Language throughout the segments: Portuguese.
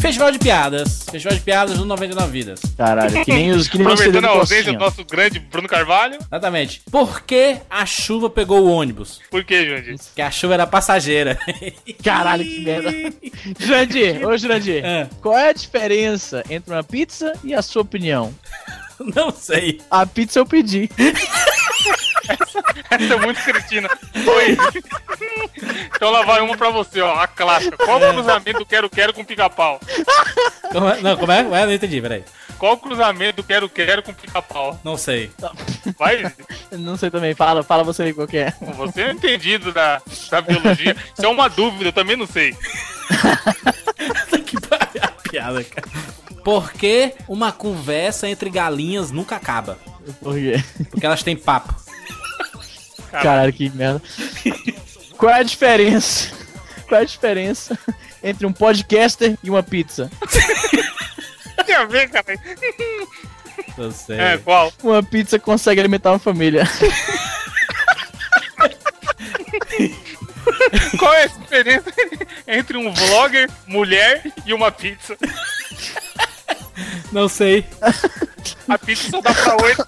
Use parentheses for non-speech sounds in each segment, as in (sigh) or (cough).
Festival de piadas. Festival de piadas no 99 Vidas. Caralho, que nem os que nem Aproveitando do a ausência do nosso grande Bruno Carvalho. Exatamente. Por que a chuva pegou o ônibus? Por que, Jandir? Porque a chuva era passageira. Caralho, que merda. Jurandir, ô Jurandir, É. qual é a diferença entre uma pizza e a sua opinião? Não sei. A pizza eu pedi. Essa é muito cretina. Oi. então lá vai uma pra você, ó. A clássica. Qual o cruzamento do quero-quero com pica-pau? Como é? Não, como é? Não entendi, peraí. Qual o cruzamento do quero-quero com pica-pau? Não sei. Vai, Não sei também, fala, fala você aí qual que é. você é entendido da, da biologia. Isso é uma dúvida, eu também não sei. (laughs) que piada, cara. Por que uma conversa entre galinhas nunca acaba? Por quê? Porque elas têm papo. Caralho, que merda. Qual é a diferença? Qual é a diferença entre um podcaster e uma pizza? A ver, cara. Eu sei. É, qual? Uma pizza consegue alimentar uma família. Qual é a diferença entre um vlogger, mulher e uma pizza? Não sei. A pizza só dá pra oito.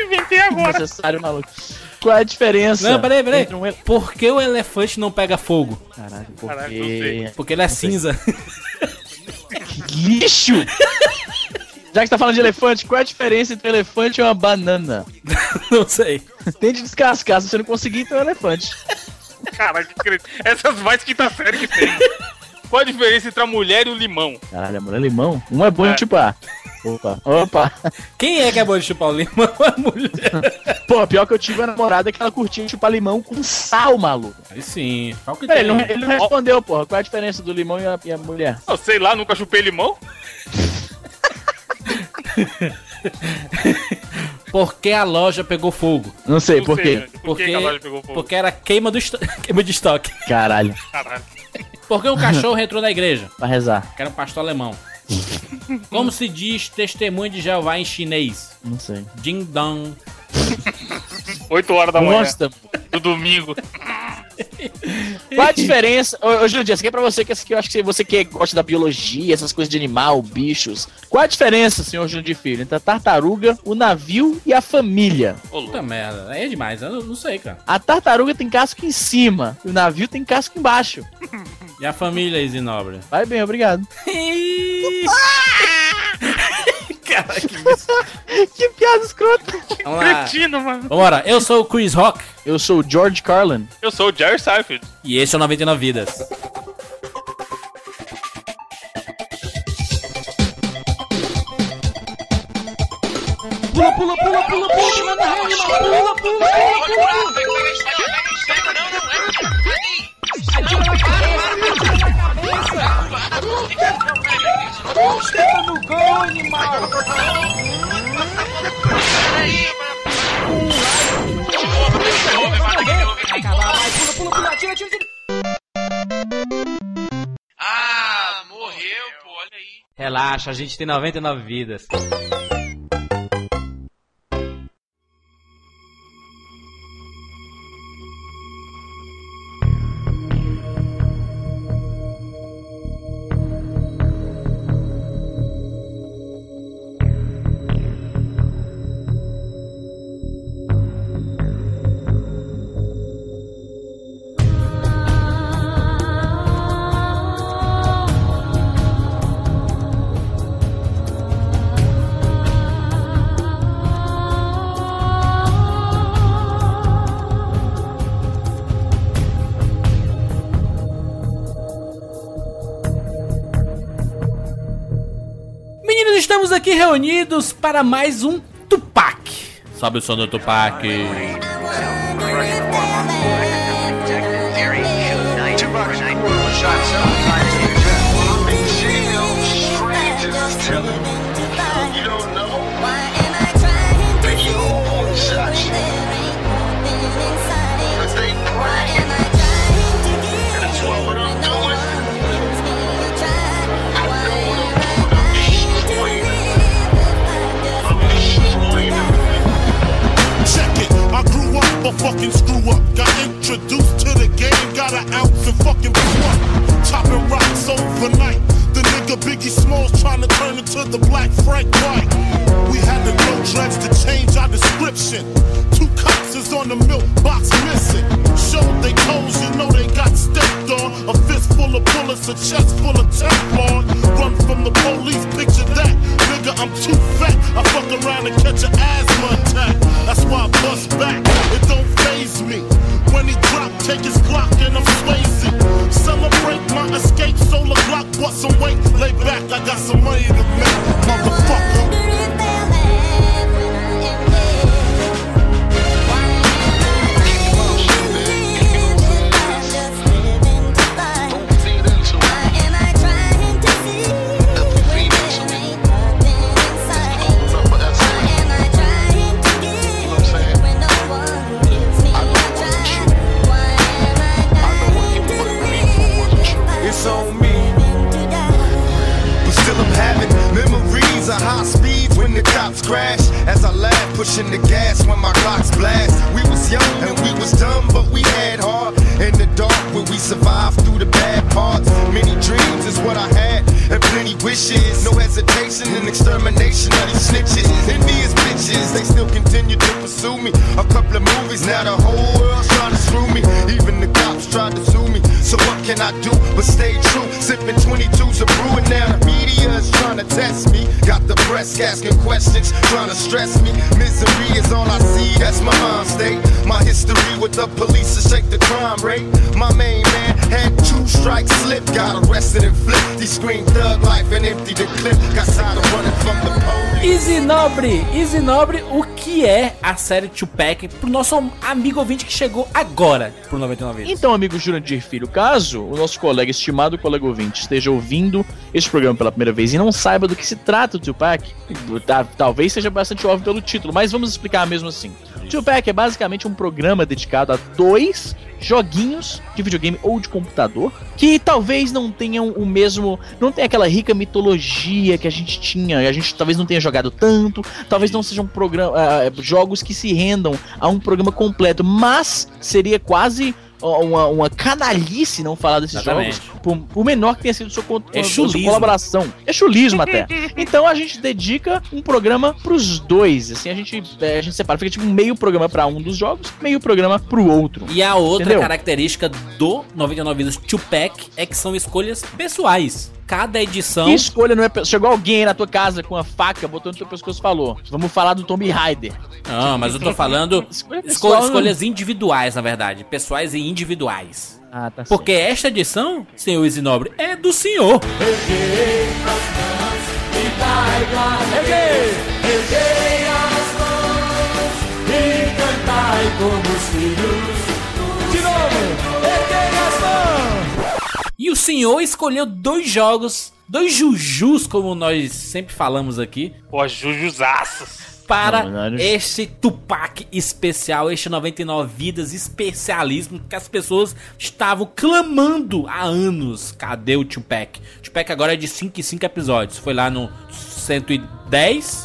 Inventei agora. Necessário, maluco. Qual é a diferença? Não, peraí, peraí. um ele- Por que o elefante não pega fogo? Caralho, Caralho, não porque... Porque ele é cinza. Lixo! Já que você tá falando de elefante, qual é a diferença entre um elefante e uma banana? (laughs) não sei. Tente descascar, se você não conseguir, então é um elefante. Caralho, que. Essas mais quinta série que tem. Qual a diferença entre a mulher e o limão? Caralho, amor, é limão? Um é bom É. de chupar. Opa, opa. Quem é que é bom de chupar o limão? (laughs) A mulher. Pô, pior que eu tive uma namorada que ela curtia chupar limão com sal, maluco. Aí sim. Qual que Pera, ele tem? não, ele não respondeu, porra. Qual é a diferença do limão e a, e a mulher? Eu sei lá, nunca chupei limão. (laughs) Por que a loja pegou fogo? Não sei, Não por sei, quê? Jandir. Por que que a loja pegou fogo? Porque era queima, do esto... (laughs) queima de estoque. Caralho, Caralho. Por que um cachorro entrou na igreja? pra rezar. Que era um pastor alemão. Como se diz testemunho de Jeová em chinês? Não sei. Ding dong. (laughs) 8 horas da manhã Nossa, do domingo. (laughs) qual a diferença? Ô, ô essa aqui é pra você, que essa aqui eu acho que você que gosta da biologia, essas coisas de animal, bichos. Qual a diferença, senhor Jurandir Filho, entre a tartaruga, o navio e a família? Ô. Puta merda. Aí é demais. Eu não, não sei, cara. A tartaruga tem casco em cima, e o navio tem casco embaixo. E a família, Isinobre? Vai bem, obrigado. (laughs) (laughs) cara, que... que piada escrota. Vamos lá. Cretino, mano. Vambora. Eu sou o Chris Rock. Eu sou o George Carlin. Eu sou o Jerry Seinfeld. E esse é o 99 Vidas. Pula, pula, pula, pula, pula, manda rede, pula, pula, Ah, Relaxa, a gente tem 99 vidas. Aqui reunidos para mais um Tupac. Sobe o som do Tupac. Turn the black Frank White. We had to grow dreads to change our description. Two cops is on the milk box missing. Showed they toes, you know they got stepped on. A fist full of bullets, a chest snitches. Envious bitches, they still continue to pursue me. A couple of movies, now the whole world's trying to screw me. Even the cops tried to sue me. So what can I do but stay true? Sipping 22s of brew and now the media is trying to test me. Got the press asking questions, trying to stress me. Misery is all I see, that's my mind state. My history with the police to shake the crime rate. My main man had two strikes slip, got arrested and flipped. He screamed thug life and emptied the clip. Got tired of running from the police. Easy Nobre, Easy Nobre, o que é a série Tupac pro nosso amigo ouvinte que chegou agora pro 99 Vidas? Então, amigo Jurandir Filho, caso o nosso colega, estimado colega ouvinte, esteja ouvindo este programa pela primeira vez e não saiba do que se trata o Tupac, tá- talvez seja bastante óbvio pelo título, mas vamos explicar mesmo assim. Tupac. É basicamente um programa dedicado a dois joguinhos de videogame ou de computador que talvez não tenham o mesmo, não tem aquela rica mitologia que a gente tinha, a gente talvez não tenha jogado tanto, talvez não sejam programa, ah, jogos que se rendam a um programa completo, mas seria quase uma, uma canalice não falar desses Exatamente. jogos, por, por menor que tenha sido sua, con- É sua chulismo. colaboração. É chulismo até. (laughs) Então a gente dedica um programa pros dois, assim, a gente, é, a gente separa, fica tipo meio programa pra um dos jogos, meio programa pro outro. E a outra Entendeu? característica do 99 Vidas Tupac é que são escolhas pessoais. Cada edição. Que escolha não é. Chegou alguém aí na tua casa com uma faca, botou no teu pescoço e falou: Vamos falar do Tomb Raider. Não, mas eu tô falando Escolha esco- pessoal, né? escolhas individuais, na verdade. Pessoais e individuais. Ah, tá Porque esta edição, senhor Easy Nobre, é do senhor. E o senhor escolheu dois jogos, dois jujus, como nós sempre falamos aqui, Pô, jujuzaços. para Não, não, não. este Tupac especial, este 99 Vidas especialismo que as pessoas estavam clamando há anos. Cadê o Tupac? Tupac agora é de 5 em 5 episódios. Foi lá no 110,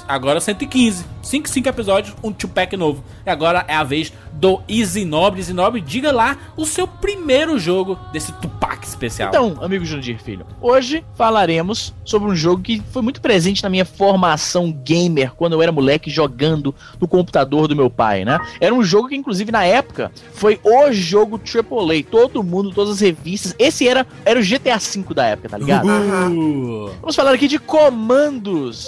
agora 115. 5 em 5 episódios, um Tupac novo. E agora é a vez do Easy Nobre. Easy Nobre, diga lá o seu primeiro jogo desse Tupac especial. Então, amigo Jundir Filho, hoje falaremos sobre um jogo que foi muito presente na minha formação gamer quando eu era moleque jogando no computador do meu pai, né? Era um jogo que, inclusive, na época, foi o jogo AAA. Todo mundo, todas as revistas. Esse era, era o GTA V da época, tá ligado? Uh, Vamos falar aqui de comandos.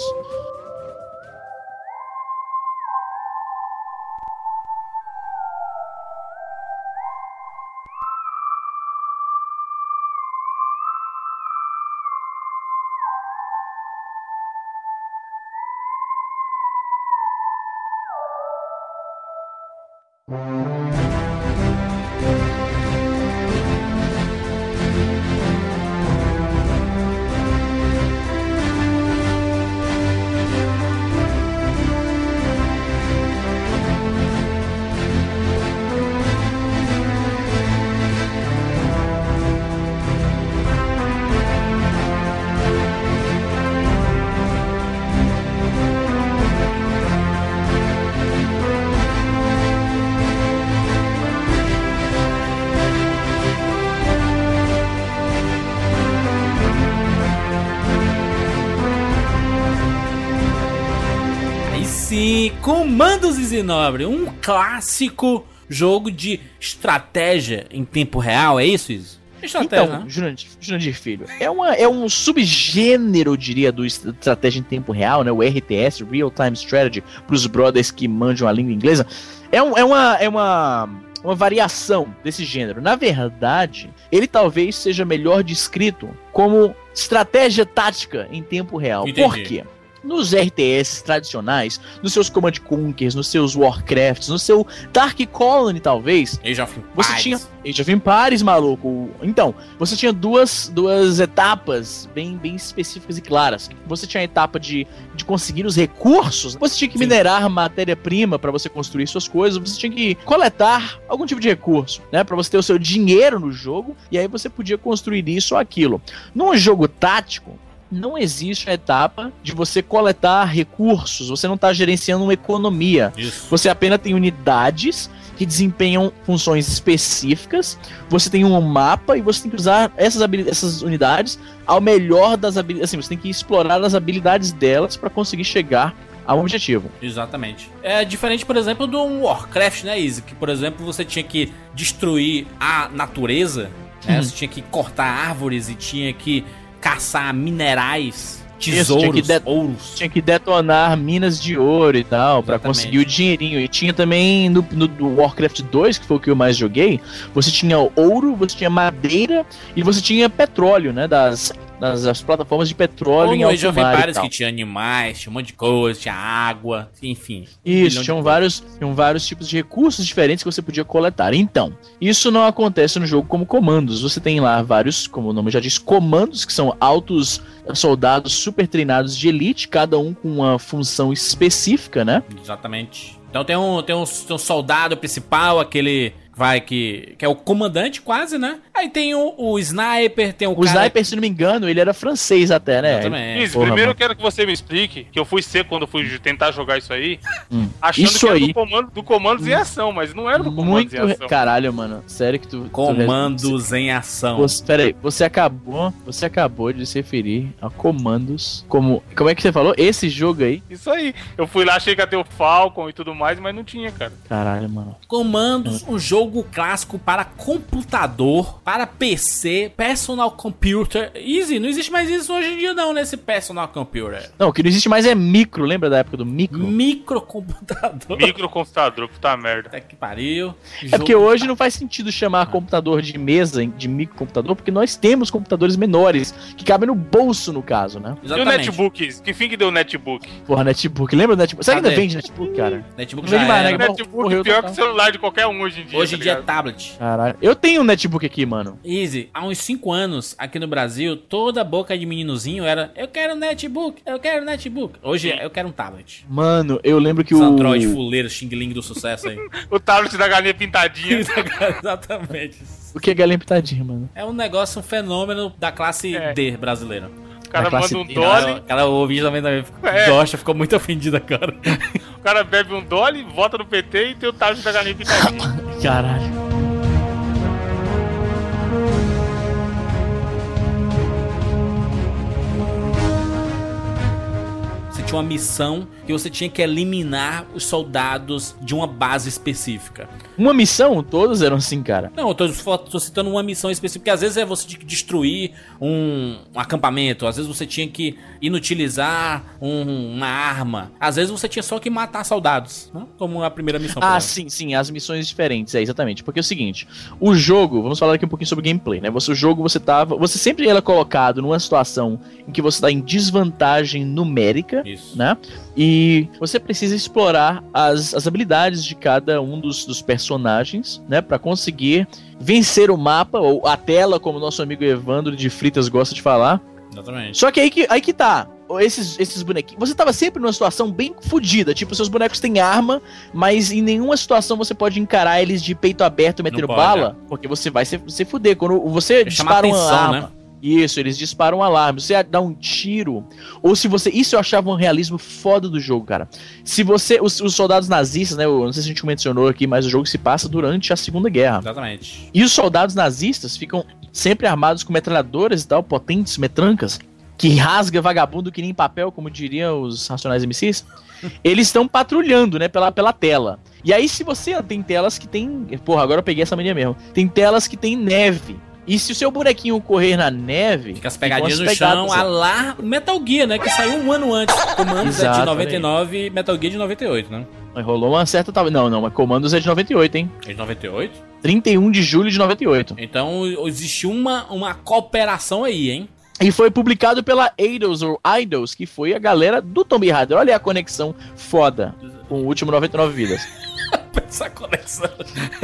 Comandos e Zinobre, um clássico jogo de estratégia em tempo real, é isso, Izzy? Estratégia, Então, né? Jurandir, Jurandir Filho, é, uma, é um subgênero, eu diria, do est- estratégia em tempo real, né? O RTS, Real Time Strategy, pros brothers que manjam a língua inglesa. É, um, é, uma, é uma, uma variação desse gênero. Na verdade, ele talvez seja melhor descrito como estratégia tática em tempo real. Entendi. Por quê? Nos RTS tradicionais, nos seus Command Conquers, nos seus Warcrafts, no seu Dark Colony, talvez, Age of você Empires. tinha Age of Empires, maluco. Então, você tinha duas, duas etapas bem, bem específicas e claras. Você tinha a etapa de, de conseguir os recursos. Você tinha que Sim. minerar matéria-prima para você construir suas coisas. Você tinha que coletar algum tipo de recurso, né? Para você ter o seu dinheiro no jogo. E aí você podia construir isso ou aquilo. Num jogo tático, não existe a etapa de você coletar recursos. Você não está gerenciando uma economia. Isso. Você apenas tem unidades que desempenham funções específicas. Você tem um mapa e você tem que usar essas, essas unidades ao melhor das habilidades. Assim, você tem que explorar as habilidades delas para conseguir chegar ao objetivo. Exatamente. É diferente, por exemplo, do Warcraft, né, Izzy? Que, por exemplo, você tinha que destruir a natureza, né? Uhum. Você tinha que cortar árvores e tinha que caçar minerais, tinha tesouros, que de- ouros. Tinha que detonar minas de ouro e tal para conseguir o dinheirinho. E tinha também no, no Warcraft 2, que foi o que eu mais joguei, você tinha ouro, você tinha madeira e você tinha petróleo, né? Das, das, das plataformas de petróleo Ou em alto Age of mar e Empires tal. que tinha animais, tinha um monte de coisa, tinha água, enfim. um Isso, de tinham vários, tinham vários tipos de recursos diferentes que você podia coletar. Então, isso não acontece no jogo como comandos. Você tem lá vários, como o nome já diz, comandos, que são altos soldados super treinados de elite, cada um com uma função específica, né? Exatamente. Então tem um, tem um, tem um soldado principal, aquele vai que, que é o comandante quase, né? Aí tem o, o sniper, tem o, O cara... Sniper, se não me engano, ele era francês até, né? Exatamente. Isso, porra, primeiro mano. eu quero que você me explique, que eu fui ser quando eu fui tentar jogar isso aí, Hum. achando Isso que era aí. do, comando, do comandos em ação, mas não era do comandos Muito. em ação. Caralho, mano. Sério que tu. tu- Comandos em ação. Você, pera aí, você acabou, você acabou de se referir a comandos como. Como é que você falou? Esse jogo aí? Isso aí. Eu fui lá, achei que ia ter o Falcon e tudo mais, mas não tinha, cara. Caralho, mano. Comandos, um jogo clássico para computador, para PC, personal computer. Easy, não existe mais isso hoje em dia não, nesse personal computer. Não, o que não existe mais é micro, lembra da época do micro? Microcomputador. Microcomputador, puta merda. Até que pariu. É porque hoje não faz sentido chamar computador de mesa de microcomputador, porque nós temos computadores menores, que cabem no bolso, no caso, né? E o Exatamente. netbook? Que fim que deu o netbook? Porra, netbook. Lembra do netbook? Será que ainda vende netbook, cara? Netbook Não já era. né? Netbook morreu pior total. que o celular de qualquer um hoje em dia. Hoje em tá dia é tablet. Caralho. Eu tenho um netbook aqui, mano. Easy, há uns 5 anos, aqui no Brasil, toda boca de meninozinho era eu quero um netbook, eu quero um netbook. Hoje é, eu quero um tablet. Mano, eu lembro que Os o. Android fuleiro, Xing Ling do sucesso aí. (laughs) O tablet da galinha pintadinha. (laughs) Exatamente. O que é galinha pitadinha, mano? É um negócio, um fenômeno da classe É. D brasileira. O cara manda um D, dolly, Aquela ouvinte também, também É. gosta, ficou muito ofendida, cara. o cara bebe um dolly, vota no PT e tem o tablet da galinha pintadinha. Caralho. Você tinha uma missão que você tinha que eliminar os soldados de uma base específica. Uma missão? Todos eram assim, cara. Não, eu tô, tô citando uma missão específica, porque às vezes é você tinha que destruir um, um acampamento, às vezes você tinha que inutilizar um- uma arma, às vezes você tinha só que matar soldados, né? como a primeira missão. Ah, sim, sim, as missões diferentes, é exatamente. Porque é o seguinte, o jogo, vamos falar aqui um pouquinho sobre gameplay, né? Você, o jogo você tava, você sempre era colocado numa situação em que você tá em desvantagem numérica, Isso. né? E você precisa explorar as, as habilidades de cada um dos, dos personagens, né? Pra conseguir vencer o mapa, ou a tela, como nosso amigo Evandro de Fritas gosta de falar. Exatamente. Só que aí que, aí que tá. Esses, esses bonequinhos. Você tava sempre numa situação bem fodida. Tipo, seus bonecos têm arma, mas em nenhuma situação você pode encarar eles de peito aberto metendo bala. Porque você vai se, se fuder. Quando você dispara uma atenção, arma. né? Isso, eles disparam um alarme. Você dá um tiro. Ou se você. Isso eu achava um realismo foda do jogo, cara. Se você. Os, os soldados nazistas, né? Eu não sei se a gente mencionou aqui, mas o jogo se passa durante a Segunda Guerra. Exatamente. E os soldados nazistas ficam sempre armados com metralhadoras e tal, potentes, metrancas, que rasga vagabundo que nem papel, como diriam os Racionais MCs, (laughs) eles estão patrulhando, né, pela, pela tela. E aí, se você tem telas que tem. Porra, agora eu peguei essa mania mesmo. Tem telas que tem neve. E se o seu bonequinho correr na neve. Fica as pegadinhas no as chão, pegadas, a lá Metal Gear, né? Que saiu um ano antes. Comandos é de Exatamente. 99 Metal Gear de 98, né? Mas Rolou uma certa. Não, não, mas Comandos é de 98, hein? É de 98? 31 de julho de 98. Então existiu uma, uma cooperação aí, hein? E foi publicado pela Eidos ou Idols, que foi a galera do Tomb Raider. Olha a conexão foda com o último 99 vidas. (laughs) Essa conexão.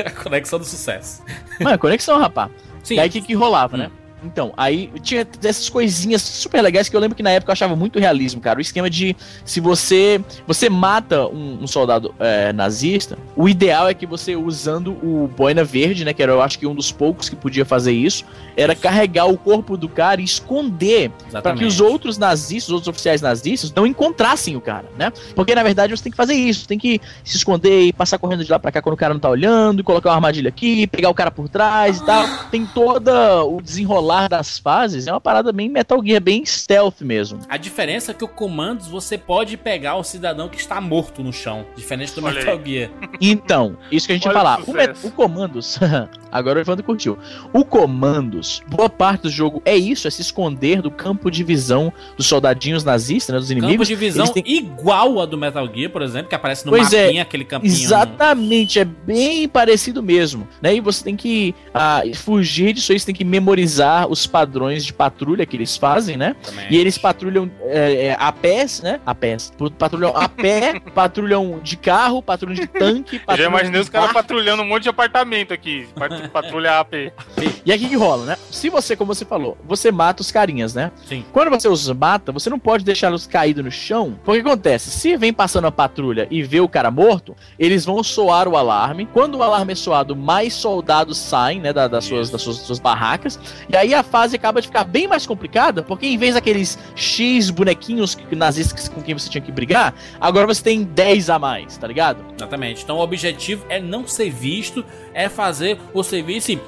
a conexão do sucesso. Mano, conexão, rapá. Sim. E aí o que, que rolava, né? Então, aí tinha essas coisinhas super legais que eu lembro que na época eu achava muito realismo, cara. O esquema de se você você mata um, um soldado é, nazista, o ideal é que você usando o boina verde, né, que era eu acho que um dos poucos que podia fazer isso, era carregar o corpo do cara e esconder para que os outros nazistas, os outros oficiais nazistas não encontrassem o cara, né? Porque na verdade você tem que fazer isso, tem que se esconder e passar correndo de lá pra cá quando o cara não tá olhando, colocar uma armadilha aqui, pegar o cara por trás e tal. Tem toda o desenrolar das fases, é uma parada bem Metal Gear, bem stealth mesmo. A diferença é que o comandos você pode pegar o cidadão que está morto no chão. Diferente do Olha Metal. Gear. (laughs) Então, isso que a gente ia falar. O, o Comandos. (laughs) Agora o Evandro curtiu. O Comandos, boa parte do jogo é isso, é se esconder do campo de visão dos soldadinhos nazistas, né? Dos Campo inimigos. de visão têm- igual a do Metal Gear, por exemplo, que aparece no Pois é, mapinha, aquele campinho. Exatamente, é bem parecido mesmo. Né? E você tem que ah, fugir disso aí, você tem que memorizar os padrões de patrulha que eles fazem, né? Também. E eles patrulham é, é, a pés, né? A pés. Patrulham a pé, (laughs) patrulham de carro, patrulham de tanque, Eu já patrulham imaginei os caras patrulhando um monte de apartamento aqui. pat- (laughs) Patrulha AP. E o que, rola, né? Se você, como você falou, você mata os carinhas, né? Sim. Quando você os mata, você não pode deixá-los caídos no chão. Porque acontece? Se vem passando a patrulha e vê o cara morto, eles vão soar o alarme. Quando o alarme é soado, mais soldados saem, né? da- das, suas, das suas, suas barracas. E aí a fase acaba de ficar bem mais complicada, porque em vez daqueles X bonequinhos nazistas com quem você tinha que brigar, agora você tem 10 a mais, tá ligado? Exatamente. Então o objetivo é não ser visto, é fazer o serviço e.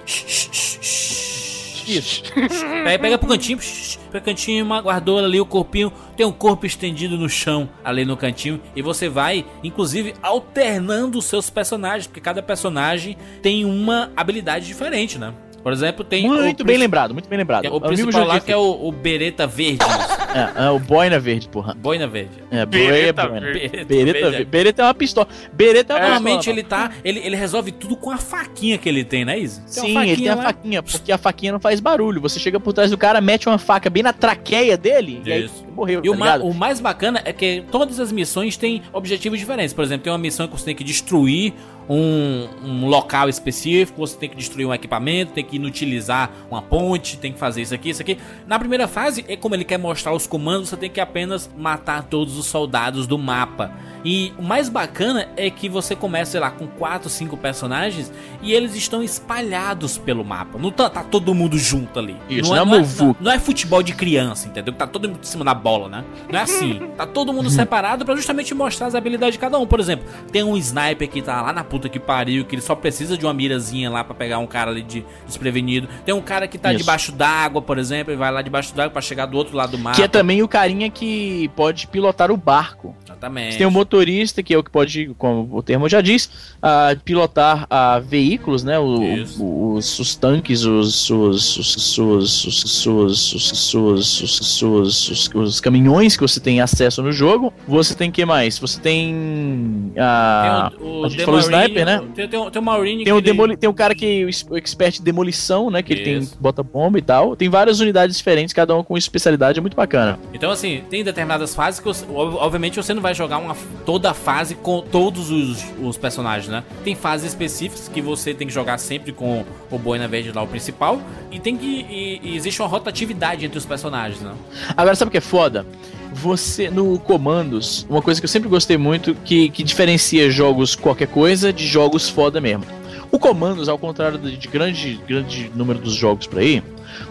Isso. (laughs) Pega, pega pro cantinho, pega pro cantinho, uma- guardou ali o corpinho, tem um corpo estendido no chão, ali no cantinho, e você vai, inclusive, alternando os seus personagens, porque cada personagem tem uma habilidade diferente, né? Por exemplo, tem Muito o, bem lembrado, muito bem lembrado. o Amigo principal lá que é o, o Bereta Verde, (laughs) é, é o boina verde, porra. boina verde. É, Bereta boina. verde. Bereta Bereta, verde. Bereta é uma pistola. Bereta é uma Normalmente pistola. ele tá. Ele, ele resolve tudo com a faquinha que ele tem, né, Isa? Tem Sim, ele tem a lá. faquinha, porque a faquinha não faz barulho. Você chega por trás do cara, mete uma faca bem na traqueia dele e aí Isso. morreu, E tá o, ma- o mais bacana é que todas as missões têm objetivos diferentes. Por exemplo, tem uma missão que você tem que destruir um, um local específico, você tem que destruir um equipamento, tem que inutilizar uma ponte, tem que fazer isso aqui, isso aqui. Na primeira fase, é como ele quer mostrar os comandos, você tem que apenas matar todos os soldados do mapa. E o mais bacana é que você começa, sei lá, com 4, 5 personagens e eles estão espalhados pelo mapa. Não tá, tá todo mundo junto ali. Isso, não, é, não é não, é, não é futebol de criança, entendeu? Que tá todo mundo em cima da bola, né? Não é assim. (laughs) Tá todo mundo separado pra justamente mostrar as habilidades de cada um. Por exemplo, tem um sniper que tá lá na puta que pariu, que ele só precisa de uma mirazinha lá pra pegar um cara ali de desprevenido. Tem um cara que tá Isso. debaixo d'água, por exemplo, e vai lá debaixo d'água pra chegar do outro lado do mapa. Que é também o carinha que pode pilotar o barco. Exatamente. Você tem o motorista, que é o que pode, como o termo já diz, ah, pilotar ah, veículos, né? O- o- os, os tanques, os, os, os, os, os, os, os, os, os, os, caminhões que você tem acesso no jogo. Você tem que mais? Você tem. ah, Tem o, o a gente falou sniper, né? Tem, tem, tem o Maureen Tem o, ele- tem o cara que o expert de demolição, né? Que ele tem Isso. bota bomba e tal. Tem várias unidades diferentes, cada uma com especialidade, é muito bacana. Então, assim, tem determinadas fases que, você- ob- obviamente, você não vai jogar uma, toda a fase com todos os, os personagens, né? Tem fases específicas que você tem que jogar sempre com o Boina Verde lá, o principal, e tem que. E, e existe uma rotatividade entre os personagens, né? Agora, sabe o que é foda? Você, no Comandos, uma coisa que eu sempre gostei muito, que, que diferencia jogos qualquer coisa de jogos foda mesmo. O Comandos, ao contrário de, de grande, grande número dos jogos por aí,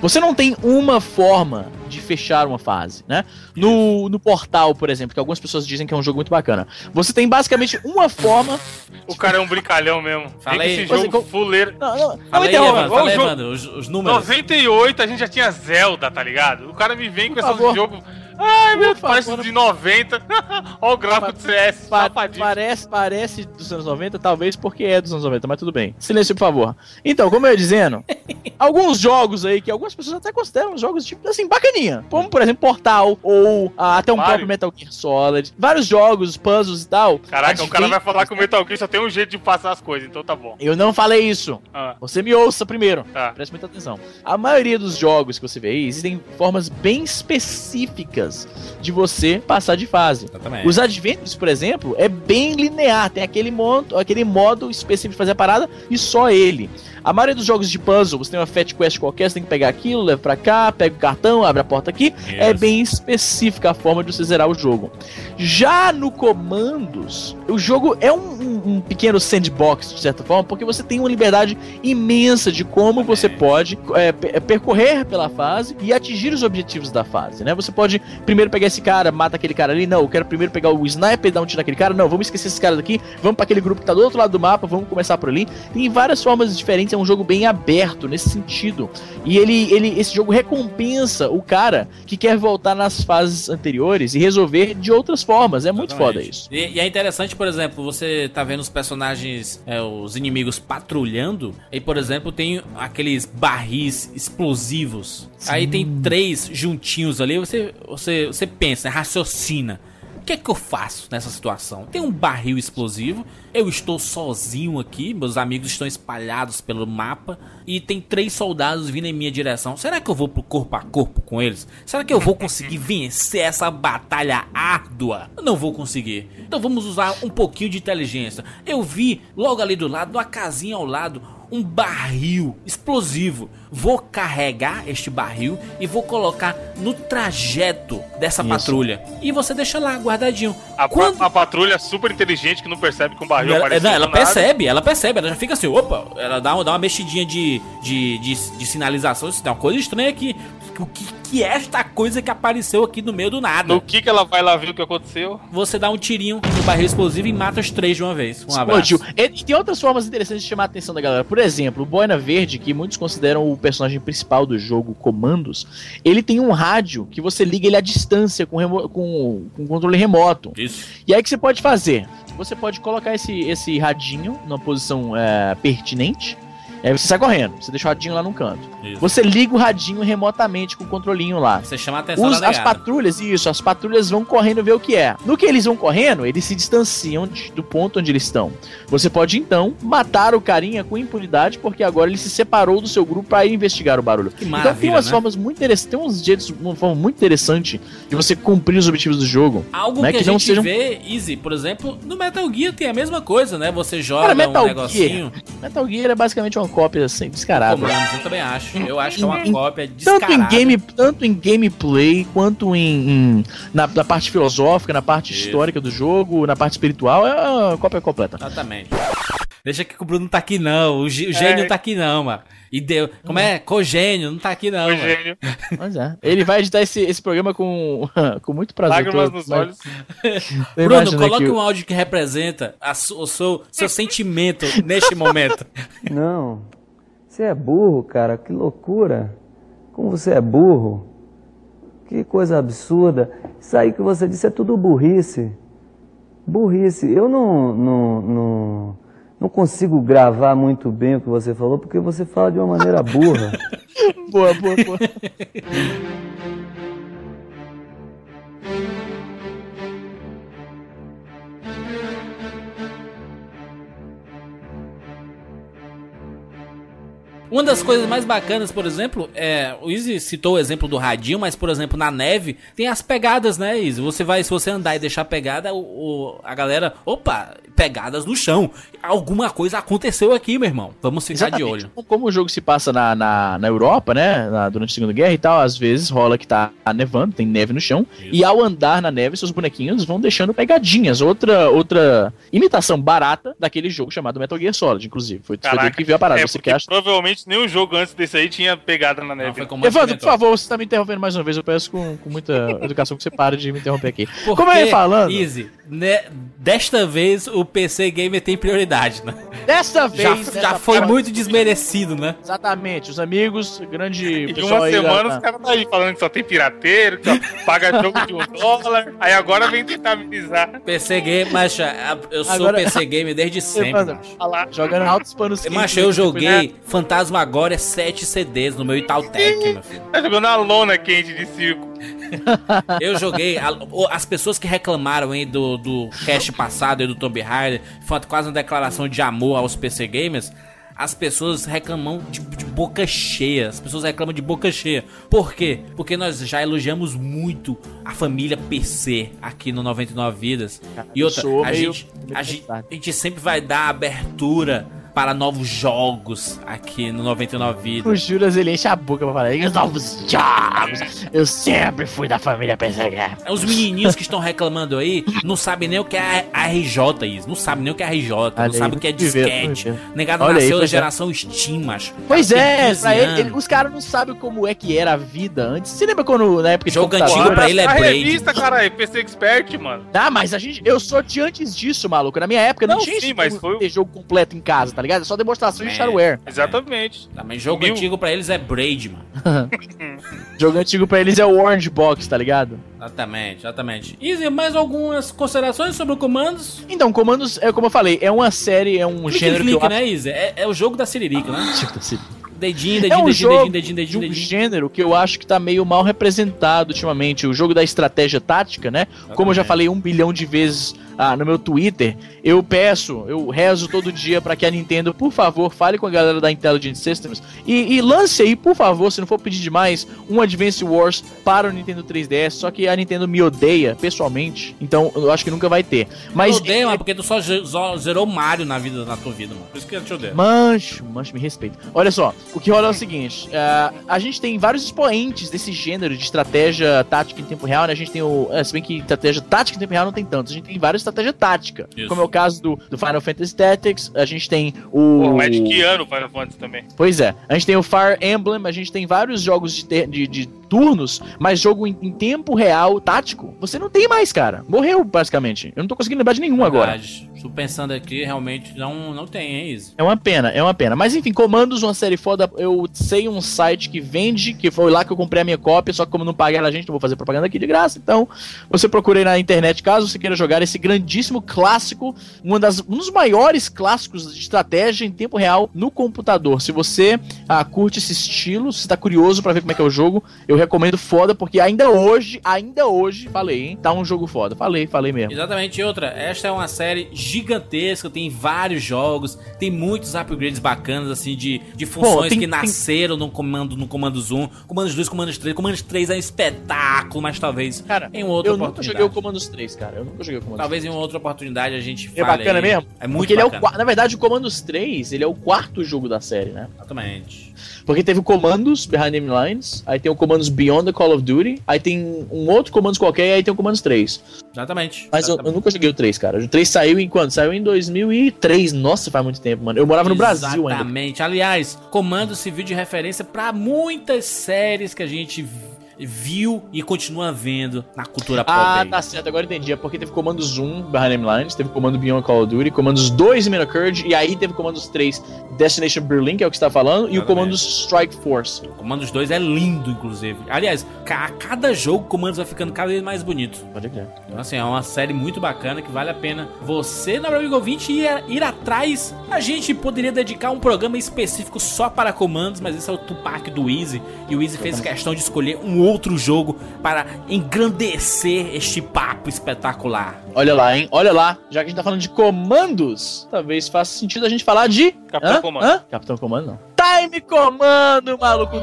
Você não tem uma forma de fechar uma fase, né? No, no Portal, por exemplo, que algumas pessoas dizem que é um jogo muito bacana. Você tem basicamente uma forma. O cara é um brincalhão mesmo. Fala aí. com esse Você- jogo fuleiro. Não, não, não Fala aí. Evandro, Ô, fala aí, jogo- Evandro, os, os números. 98 a gente já tinha Zelda, tá ligado? O cara me vem com Por esses favor. jogos. Ai, meu, Por parece favor. de 90. (laughs) Olha o gráfico do CS, Pa- safadinho. parece, parece dos anos 90, talvez porque é dos anos 90, mas tudo bem. Silêncio, por favor. Então, como eu ia dizendo, (laughs) alguns jogos aí que algumas pessoas até consideram jogos, tipo, assim, bacaninha. Como, por exemplo, Portal, ou ah, até um Mario. próprio Metal Gear Solid. Vários jogos, puzzles e tal. Caraca, o cara vai falar que o Metal Gear só tem um jeito de passar as coisas, então tá bom. Eu não falei isso. Ah, Você me ouça primeiro. tá. Preste muita atenção. A maioria dos jogos que você vê aí existem formas bem específicas de você passar de fase. Os Adventures, por exemplo, é bem linear, tem aquele modo, aquele modo específico de fazer a parada e só ele. A maioria dos jogos de puzzle, você tem uma Fat Quest qualquer, você tem que pegar aquilo, leva pra cá, pega o cartão, abre a porta aqui. É Isso. bem específica a forma de você zerar o jogo. Já no Comandos, o jogo é um, um- um pequeno sandbox, de certa forma, porque você tem uma liberdade imensa de como você pode é, pe- percorrer pela fase e atingir os objetivos da fase, né? Você pode primeiro pegar esse cara, mata aquele cara ali, não, eu quero primeiro pegar o sniper e dar um tiro naquele cara, não, vamos esquecer esse cara daqui, vamos para aquele grupo que tá do outro lado do mapa, vamos começar por ali. Tem várias formas diferentes, é um jogo bem aberto nesse sentido. E ele, ele, esse jogo recompensa o cara que quer voltar nas fases anteriores e resolver de outras formas. É muito foda Exatamente. isso. E, e é interessante, por exemplo, você tá vendo os personagens, é, os inimigos patrulhando, e por exemplo, tem aqueles barris explosivos. Aí tem três juntinhos ali, você, você, você pensa, raciocina. O que é que eu faço nessa situação? Tem um barril explosivo, eu estou sozinho aqui, meus amigos estão espalhados pelo mapa e tem três soldados vindo em minha direção. Será que eu vou pro corpo a corpo com eles? Será que eu vou conseguir (laughs) vencer essa batalha árdua? Eu não vou conseguir. Então vamos usar um pouquinho de inteligência. Eu vi logo ali do lado, numa casinha ao lado, um barril explosivo. Vou carregar este barril e vou colocar no trajeto dessa Isso. patrulha. E você deixa lá guardadinho. A, Quando- a patrulha é super inteligente que não percebe que um barril ela, apareceu não, ela percebe, ela percebe, ela já fica assim, opa, ela dá, uma- dá uma mexidinha de, de, de, de sinalização, isso é uma coisa estranha aqui. O que, que é esta coisa que apareceu aqui no meio do nada? No que que ela vai lá ver o que aconteceu? Você dá um tirinho no barril explosivo e mata os três de uma vez. Um abraço. E, e tem outras formas interessantes de chamar a atenção da galera. Por exemplo, o Boina Verde, que muitos consideram o personagem principal do jogo Comandos, ele tem um rádio que você liga ele à distância com, remo- com, com controle remoto. Isso. E aí o que você pode fazer? Você pode colocar esse, esse radinho numa posição é, pertinente. E aí você sai correndo, você deixa o radinho lá no canto. Isso. Você liga o radinho remotamente com o controlinho lá. Você chama a atenção Os- da as patrulhas, isso, as patrulhas vão correndo ver o que é. No que eles vão correndo, eles se distanciam de- do ponto onde eles estão. Você pode então matar o carinha com impunidade, porque agora ele se separou do seu grupo para ir investigar o barulho. Que então tem umas né? formas muito interessantes, tem uns jeitos, uma forma muito interessante de você cumprir os objetivos do jogo. Algo né, que, que a não gente sejam- vê, Easy, por exemplo, no Metal Gear tem a mesma coisa, né? Você joga Cara, Metal um negocinho. Metal Gear é basicamente uma cópia assim, descarada. Eu também acho. Eu acho que é uma cópia Tanto descarada. em, game, tanto em gameplay, quanto em, em- na, na parte filosófica, na parte Isso. histórica do jogo, na parte espiritual, é uma cópia completa. Exatamente. Deixa que o Bruno não tá aqui não, o, gê- o gênio É. tá aqui não, mano. E deu, como é? Cogênio, não tá aqui não, Foi mano. gênio. Mas é. Ele vai editar esse, esse programa com, (laughs) com muito prazer. Lágrimas nos mas- olhos. (laughs) Bruno, coloque um áudio que representa a su- o seu, seu sentimento neste momento. (laughs) Não. Você é burro, cara. Que loucura. Como você é burro. Que coisa absurda. Isso aí que você disse é tudo burrice. Burrice. Eu não, não, não, não consigo gravar muito bem o que você falou porque você fala de uma maneira burra. (laughs) Boa, boa, boa. (laughs) Uma das coisas mais bacanas, por exemplo, é. O Izzy citou o exemplo do radinho, mas, por exemplo, na neve tem as pegadas, né, Izzy? Você vai, se você andar e deixar pegada, o, o- a galera. Opa, pegadas no chão. Alguma coisa aconteceu aqui, meu irmão. Vamos ficar de Exatamente. olho. Como o jogo se passa na, na, na Europa, né? na- durante a Segunda Guerra e tal, às vezes rola que tá nevando, tem neve no chão. Isso. E ao andar na neve, seus bonequinhos vão deixando pegadinhas. Outra, outra imitação barata daquele jogo chamado Metal Gear Solid, inclusive. Foi, foi Caraca, dele que veio a parada. É Você que acha? provavelmente Provavelmente nenhum jogo antes desse aí tinha pegada na Não, neve. foi como Evandro, por favor, você tá me interrompendo mais uma vez. Eu peço com, com muita (laughs) educação que você pare de me interromper aqui. Porque, Como eu ia falando, Easy, né, desta vez o PC Gamer tem prioridade, né? dessa Já, vez. já dessa foi forma- muito desmerecido, né? Exatamente, os amigos, grande (laughs) E pessoal uma aí semana da- os caras tá aí falando que só tem pirateiro, que só (laughs) paga jogo de um dólar. Aí agora vem tentar amenizar. PC Gamer, mas eu sou Agora- PC Gamer desde sempre, lá. Jogando altos panos Mas eu joguei Fantasmagória 7 CDs no meu Itautec, meu filho. Tá jogando a lona quente de circo. (laughs) Eu joguei. a- as pessoas que reclamaram aí do, do cast passado aí do Tomb Raider, foi quase uma declaração de amor aos PC Gamers. As pessoas reclamam de, de boca cheia. As pessoas reclamam de boca cheia. Por quê? Porque nós já elogiamos muito a família PC aqui no 99 Vidas. E outra, a gente, a, gente, a gente sempre vai dar abertura para novos jogos aqui no 99 Vidas. O Juras ele enche a boca pra falar. "E os novos jogos. Eu sempre fui da família PCG. Os menininhos que estão reclamando aí não sabem nem o que é RJ, isso. Não sabem nem o que é RJ, Olha não aí, sabem o que é disquete. Negado Olha aí, nasceu da pois é. geração Steam, macho. Pois é, 15 pra ele, ele- os caras não sabem como é que era a vida antes. Você lembra quando, na época de Jogo antigo pra ele é Braid. revista, caralho, PC Expert, mano. Ah, mas a gente. Eu sou de antes disso, maluco. Na minha época não, Não, tinha sim, isso mas foi ter jogo completo em casa, tá ligado? É só demonstração de É. shareware. Exatamente. Também jogo Mil- antigo pra eles é Braid, mano. (laughs) Jogo antigo pra eles é o Orange Box, tá ligado? Exatamente, exatamente. E mais algumas considerações sobre o Comandos? Então, Comandos, é como eu falei, é uma série, é um Clique, gênero que eu clique, né, Izzy? É, é o jogo da Siririca, né? acho... Dedinho, É dedinho, um dedinho, jogo dedinho, dedinho, de dedinho, um dedinho. gênero que eu acho que tá meio mal representado ultimamente. O jogo da estratégia tática, né? Como eu já falei um bilhão de vezes ah, no meu Twitter, eu peço, eu rezo todo dia pra que a Nintendo, por favor, fale com a galera da Intelligent Systems e, e lance aí, por favor, se não for pedir demais, um Advance Wars para o Nintendo 3DS. Só que a Nintendo me odeia pessoalmente, então eu acho que nunca vai ter. Mas Mas odeio, mas porque tu só, só zerou Mario na vida na tua vida, mano. Por isso que eu te odeio. Mancho, mancho, me respeita. Olha só, o que rola é o seguinte: ah, a gente tem vários expoentes desse gênero de estratégia tática em tempo real, né? A gente tem o. é, se bem que estratégia tática em tempo real não tem tanto, a gente tem várias estratégia tática. Isso. Como é o caso do, do Final Fantasy Tactics, a gente tem o. Pô, Magic ano Final Fantasy também. Pois é, a gente tem o Fire Emblem, a gente tem vários jogos de, ter- de, de turnos, mas jogo em, em tempo real, tático, você não tem mais, cara. Morreu, basicamente. Eu não tô conseguindo lembrar de nenhum agora. Tô pensando aqui, realmente não, não tem, hein, Izzy? É uma pena, é uma pena. Mas enfim, Comandos, uma série foda. Eu sei um site que vende, que foi lá que eu comprei a minha cópia, só que como não paga a gente, não vou fazer propaganda aqui de graça. Então, você procure aí na internet, caso você queira jogar esse grandíssimo clássico, uma das, um dos maiores clássicos de estratégia em tempo real no computador. Se você ah, curte esse estilo, se tá curioso pra ver como é que é o jogo, eu recomendo foda, porque ainda hoje, ainda hoje, falei, hein, tá um jogo foda. Falei, falei mesmo. Exatamente, e outra, esta é uma série gigantesca, tem vários jogos, tem muitos upgrades bacanas, assim, de, de funções tem- que tem- nasceram no comando no comando Zoom, comandos 2, comandos 3, comandos 3 é um espetáculo, mas talvez Cara, em outra eu nunca oportunidade. joguei o Comandos 3, cara. Eu nunca joguei o Comandos Talvez em uma outra oportunidade a gente É fale bacana aí. mesmo? É muito Porque ele é o, bacana. na verdade, o Comandos 3, ele é o quarto jogo da série, né? Exatamente. Porque teve o Comandos Behind Enemy Lines, aí tem o Comandos Beyond the Call of Duty, aí tem um outro Comandos qualquer e aí tem o Comandos 3. Exatamente. Mas eu, eu Exatamente. nunca joguei o 3, cara. O 3 saiu em quando? Saiu em 2003. Nossa, faz muito tempo, mano. Eu morava no Brasil ainda. Exatamente. Aliás, comando serviu de referência pra muitas séries que a gente viu e continua vendo na cultura pop. Ah, aí. tá certo, agora entendi. É porque teve Comandos 1, Behind Enemy Lines, teve Comando Beyond Call of Duty, Comandos 2, Mina Curge, e aí teve Comandos 3, Destination Berlin, que é o que você tá falando, e o Exatamente. Comandos Strike Force. Comandos 2 é lindo, inclusive. Aliás, a cada jogo, Comandos vai ficando cada vez mais bonito. Pode crer. Então, assim, é uma série muito bacana que vale a pena você, nobre amigo ouvinte, ir, ir atrás. A gente poderia dedicar um programa específico só para comandos, mas esse é o Tupac do Easy. E o Easy fez questão de escolher um outro jogo para engrandecer este papo espetacular. Olha lá, hein? Olha lá. Já que a gente tá falando de comandos, talvez faça sentido a gente falar de. Capitão Hã? Comando. Hã? Capitão Comando, não. Time Comando, maluco.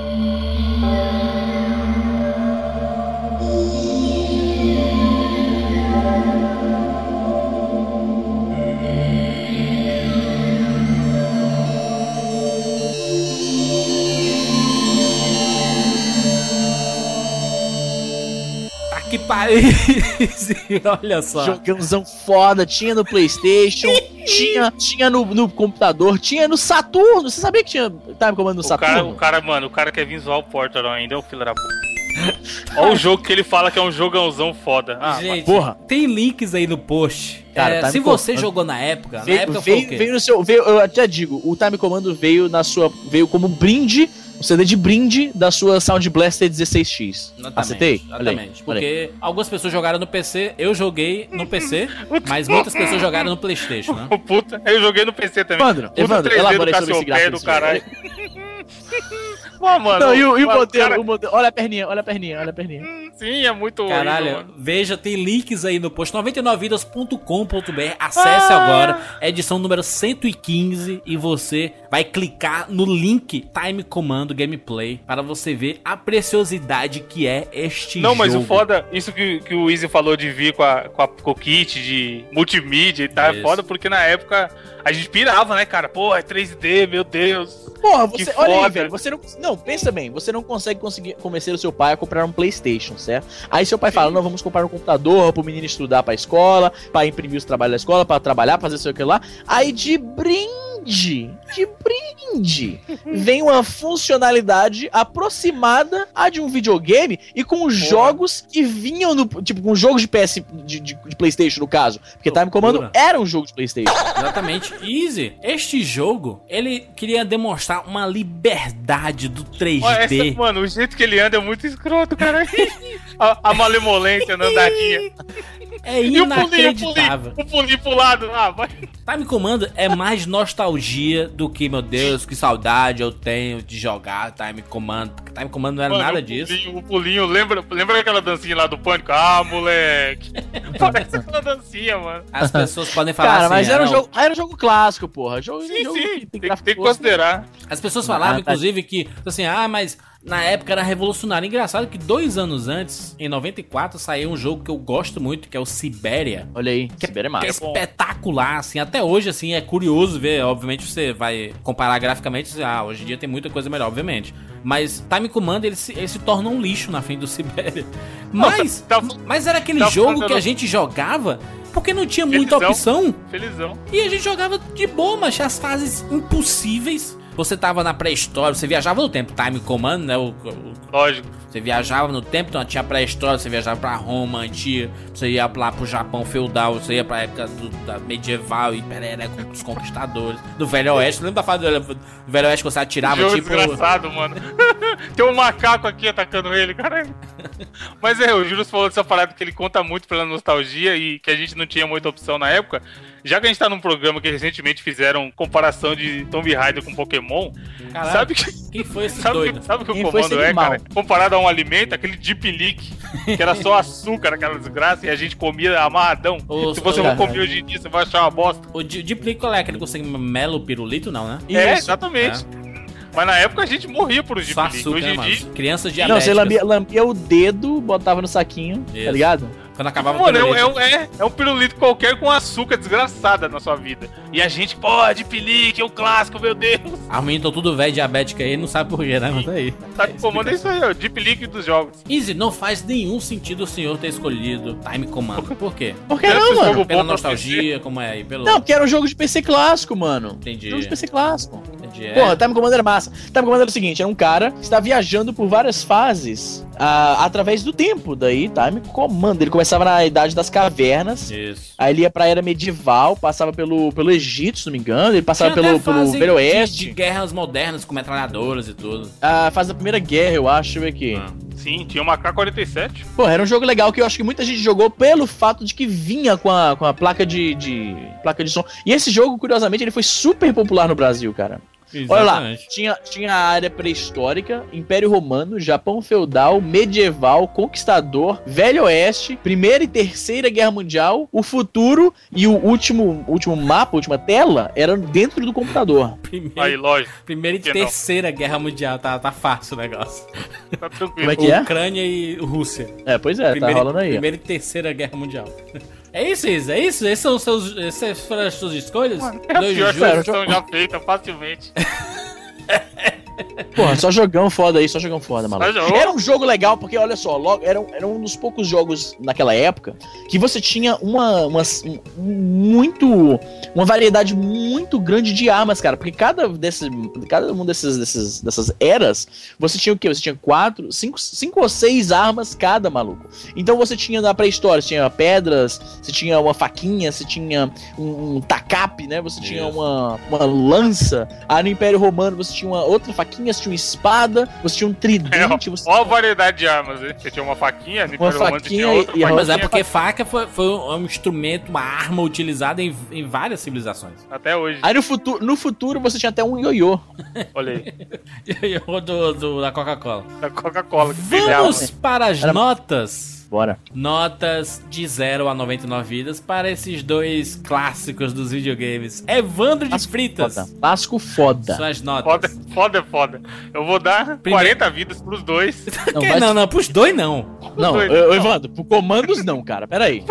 Que pariu. (laughs) Olha só. Jogãozão foda, tinha no Playstation, (laughs) tinha, tinha no, no computador, tinha no Saturno. Você sabia que tinha Time Command no O cara, Saturno? o cara, mano, o cara quer vir zoar o Porter ainda, é o filho da puta. Olha o jogo que ele fala que é um jogãozão foda. Ah, Gente, porra. tem links aí no post. Cara, É, se você Command- jogou na época, na Veio, época foi o veio, quê? veio no seu. Veio, eu até digo, o Time Commando veio na sua. Veio como brinde, um CD de brinde da sua Sound Blaster 16X. Exatamente, Acertei? Exatamente. Porque algumas pessoas jogaram no PC, eu joguei no PC, (laughs) mas muitas pessoas jogaram no Playstation, né? o (laughs) puta. Eu joguei no PC também. Evandro, Puta Evandro, 3D do elabora aí sobre esse gráfico. do caralho. (laughs) Pô, mano. Não, e o, e o modelo, cara- o modelo. Olha a perninha, olha a perninha, olha a perninha. Sim, é muito horrível, Caralho, mano. veja, tem links aí no post 99vidas.com.br. Acesse Ah. agora, edição número 115 e você vai clicar no link Time Comando Gameplay para você ver a preciosidade que é este Não, jogo. mas o foda, isso que, que o Easy falou de vir com, a, com, a, com o kit de multimídia e tal, Isso. é foda porque na época a gente pirava, né, cara? Pô, é 3D, meu Deus. Porra, você. Olha aí, velho. Você não. Não, pensa bem. Você não consegue conseguir convencer o seu pai a comprar um PlayStation, certo? Aí seu pai fala: não, vamos comprar um computador pro menino estudar pra escola, pra imprimir os trabalhos da escola, pra trabalhar, fazer sei o que lá. Aí de brinde, de brinde, vem uma funcionalidade aproximada a de um videogame e com jogos que vinham no. Tipo, com jogos de PS. de, de- de PlayStation, no caso. Porque Time Commando Loucura. era um jogo de PlayStation. Exatamente. Easy, este jogo, ele queria demonstrar uma liberdade do 3D. Olha, essa, mano, o jeito que ele anda é muito escroto, cara. (laughs) a, a malemolência na andadinha. É E o pulinho, o pulinho, inacreditável. o pulinho pro lado. Ah, vai. Time Commando é mais nostalgia do que, meu Deus, que saudade eu tenho de jogar Time Commando. Porque Time Commando não era Mano, nada o disso. Pulinho, o pulinho, lembra, lembra aquela dancinha lá do pânico? Ah, moleque. (laughs) Parece aquela dancinha, mano. As pessoas podem falar Cara, assim. mas ah, era um, jogo, era um jogo clássico, porra. Jogo, Sim, jogo sim, tem, gráfico tem que tosco. considerar. As pessoas falavam, Ah, tá. inclusive, que assim, ah, mas na época era revolucionário. Engraçado que dois anos antes, em 94, saiu um jogo que eu gosto muito, que é o Sibéria. Olha aí, Sibéria é Que é massa. espetacular, assim, até hoje, assim, é curioso ver, obviamente você vai comparar graficamente, ah, hoje em dia tem muita coisa melhor, obviamente. Mas Time Command, ele se, ele se torna um lixo na frente do Sibéria. (laughs) Mas, Tá- mas era aquele tá jogo que a gente jogava porque não tinha muita Felizão. opção. Felizão. E a gente jogava de boa, mas as fases impossíveis. Você tava na pré-história, você viajava no tempo, Time Command, né? O, o- Lógico. Você viajava no tempo, então tinha pré-história, você viajava pra Roma antiga, você ia lá pro Japão feudal, você ia pra época do, da medieval e com os conquistadores. Do Velho Oeste, lembra da fase do, do Velho Oeste que você atirava, Jogo tipo. desgraçado, mano. (laughs) Tem um macaco aqui atacando ele, caralho. (laughs) Mas é, o Júlio falou dessa parada que ele conta muito pela nostalgia e que a gente não tinha muita opção na época. Já que a gente tá num programa que recentemente fizeram comparação de Tomb Raider com Pokémon, Caralho, sabe que, quem foi esse (laughs) sabe, doido? sabe o que o Quem foi comando esse é, animal? cara? Comparado a um alimento, aquele Deep Leak, que era só açúcar, aquela desgraça, e a gente comia amarradão. Ô, Se você cara. comer hoje em dia, você vai achar uma bosta. O Deep Leak qual é? Aquele que consegue melo pirulito, não, né? É, Isso. exatamente. Mas na época a gente morria por Deep Só Leak. açúcar, Hoje né, em mano? dia. Crianças Não, diabéticas. você lambia, lambia o dedo, botava no saquinho, Isso. tá ligado? Quando acabava Mano, é, o um- pirulito. é, um- é, é um pirulito qualquer com açúcar desgraçada na sua vida. E a gente, pô, de pelique, é o clássico, meu Deus. As meninas estão tudo velho, diabética aí, não sabe por quê, né? Mas tá aí. Tá comando é isso aí, ó, Deep Leak dos jogos. Easy, não faz nenhum sentido o senhor ter escolhido Time Command. Por quê? Por que não, mano? jogo Pela nostalgia, como é aí? Pelo... Não, porque era um jogo de PC clássico, mano. Entendi. Jogo de PC clássico. É. Porra, Time Commander era massa. Time Commander era o seguinte, era um cara que está viajando por várias fases ah, através do tempo. Daí, Time Commander. Ele começava na Idade das Cavernas, Isso. aí ele ia pra Era Medieval, passava pelo, pelo Egito, se não me engano, ele passava Tinha pelo, pelo Velho de- Oeste. De, guerras modernas com metralhadoras e tudo. A fase da Primeira Guerra, eu acho, deixa eu ver aqui. Ah. Sim, tinha uma K-47. Pô, era um jogo legal que eu acho que muita gente jogou pelo fato de que vinha com a, com a placa de, de placa de som. E esse jogo, curiosamente, ele foi super popular no Brasil, cara. Olha lá, Exatamente. tinha, tinha a área pré-histórica, Império Romano, Japão feudal, medieval, conquistador, Velho Oeste, Primeira e Terceira Guerra Mundial, o futuro e o último, último mapa, a última tela, era dentro do computador. (laughs) Primeiro, Aí, lógico, primeira e que não. terceira guerra mundial, tá, tá fácil o negócio. tá tranquilo. Como é que é? Ucrânia e Rússia. É, pois é, primeira, tá rolando aí. Primeira e terceira guerra mundial. É isso, Isa, é isso? Esses são seus, essas foram as suas escolhas? É a pior seleção já feita, facilmente. (laughs) Porra, só jogão foda aí, só jogão foda, maluco. Era um jogo legal, porque olha só, logo, era, um- era um dos poucos jogos naquela época que você tinha uma, uma um- muito. uma variedade muito grande de armas, cara. Porque cada, desse, cada um desses, desses, dessas eras, você tinha o quê? Você tinha quatro, cinco, cinco ou seis armas cada, maluco. Então você tinha na pré-história, você tinha pedras, você tinha uma faquinha, você tinha um, um tacape, né? Você tinha uma, uma lança. Aí no Império Romano você tinha uma outra faquinha, você tinha uma espada, você tinha um (laughs) É, tridente, você Ó a variedade de armas, hein? Você tinha uma faquinha, Uma faquinha tinha outra e- e a- Mas é faquinha. porque faca foi, foi um instrumento, uma arma utilizada em, em várias civilizações. Até hoje. Aí no futuro, no futuro você tinha até um ioiô. (laughs) Olha aí. (laughs) O do, do- da Coca-Cola. Da Coca-Cola. que brilhava. Vamos para as Era- notas. Bora. Notas de 0 a 99 vidas para esses dois clássicos dos videogames. Evandro de Fritas. Foda. Clássico foda. Suas notas. Foda, foda, foda. Eu vou dar Primeiro- 40 vidas pros dois. (laughs) Não, Que- vai- Não, não, pros dois não. não, dois, eu- não. Evandro, pro comandos não, cara. Pera aí.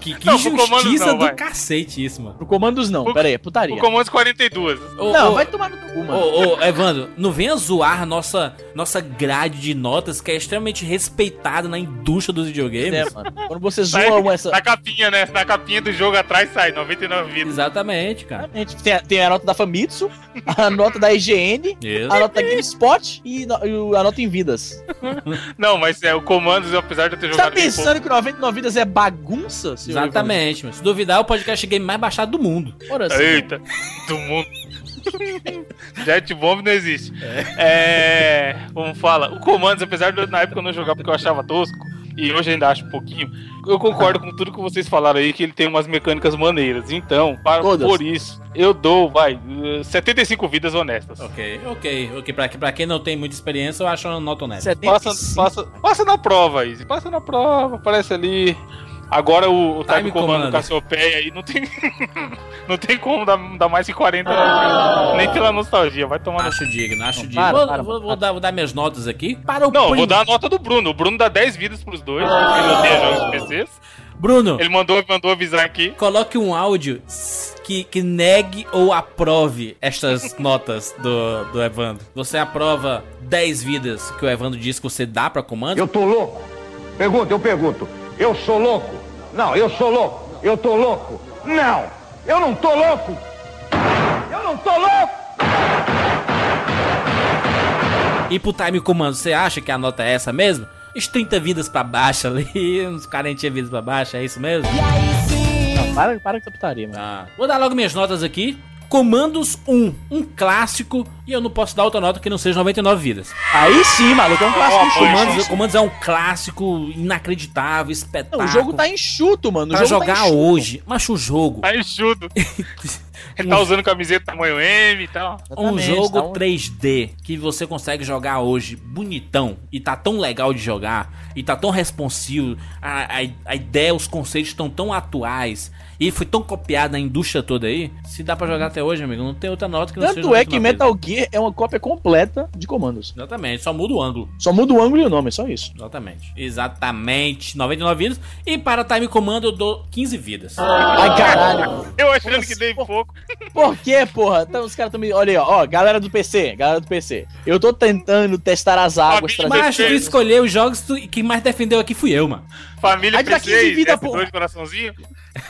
Que, que Não, pro justiça não, do vai. cacete isso, mano. Pro comandos não, Pro- pera aí, é putaria. O Comandos 42. Ô, Não, ô, vai tomar no cu, mano. Ô, ô, Evandro, não venha zoar nossa, nossa grade de notas que é extremamente respeitada na indústria dos videogames. É, mano. Quando você Sai, zoa essa. Na capinha, né? Na capinha do jogo atrás sai 99 vidas. Exatamente, cara. Exatamente. Tem, a- tem a nota da Famitsu, (laughs) a nota da IGN, Isso. a nota da GameSpot e, no- e a nota em vidas. (laughs) Não, mas é, o Comandos, apesar de eu ter Você tá jogado pouco, pensando que 99 vidas é bagunça? senhor Exatamente, mas se duvidar, é o podcast game mais baixado do mundo. Ora, sim. Eita, do mundo. (laughs) Jet Bomb não existe. É. Como fala? O Comandos, apesar de eu, na época eu não jogar porque eu achava tosco, e hoje ainda acho um pouquinho, eu concordo com tudo que vocês falaram aí, que ele tem umas mecânicas maneiras. Então, para, Todas. por isso, eu dou, vai, eh, 75 vidas honestas. Ok, ok, ok. Pra, pra quem não tem muita experiência, eu acho uma nota honesta. 75. Passa, passa, passa na prova aí. Passa na prova, aparece ali. Agora o, o Time time, comando. Cassiopeia aí não tem. (laughs) não tem como dar, dar mais que 40, não, nem pela nostalgia. Vai tomar no. Acho digno, acho digno. para, vou, para, vou- para. vou dar, vou dar minhas notas aqui. Para o Não, vou dar a nota do Bruno. O Bruno dá 10 vidas pros dois, porque ele odeia jogos de PCs. Bruno, Ele mandou, mandou avisar aqui. coloque um áudio que, que negue ou aprove estas (laughs) notas do, do Evandro. Você aprova 10 vidas que o Evandro disse que você dá pra comando? Eu tô louco? Pergunta, eu pergunto. Eu sou louco? Não, eu sou louco. Eu tô louco? Não, eu não tô louco. Eu não tô louco. E pro time comando, você acha que a nota é essa mesmo? Uns 30 vidas pra baixo ali, (laughs) uns 40 vidas pra baixo, é isso mesmo? Não, para, para com essa putaria, mano. Tá. Vou dar logo minhas notas aqui. Comandos 1, um clássico, e eu não posso dar outra nota que não seja 99 vidas. Aí sim, maluco, é um clássico enxuto. Comandos, Comandos é um clássico inacreditável, Não, espetáculo. o jogo tá enxuto, mano. O pra jogo tá jogar enxuto. hoje. Mas o jogo, Tá enxuto. (laughs) Ele tá usando camiseta tamanho M e tal. um jogo tá um- 3D que você consegue jogar hoje bonitão e tá tão legal de jogar e tá tão responsivo, a, a, a ideia, os conceitos estão tão atuais e foi tão copiado na indústria toda aí. Se dá pra jogar até hoje, amigo, não tem outra nota que não seja Tanto é que 99 Metal Gear é uma cópia completa de comandos. Exatamente, só muda o ângulo. Só muda o ângulo e o nome, é só isso. Exatamente. Exatamente. 99 vidas. E para Time Commando eu dou 15 vidas. Ai, caralho. Eu achando que dei pouco. Por quê, porra? Então os caras tão me. Olha aí, ó, ó, galera do PC, galera do PC. Eu tô tentando testar as águas. Mas tu escolheu os jogos tu- e quem mais defendeu aqui fui eu, mano. Família Aí dá 15 PC, vida, F2 porra. de coraçãozinho. (laughs)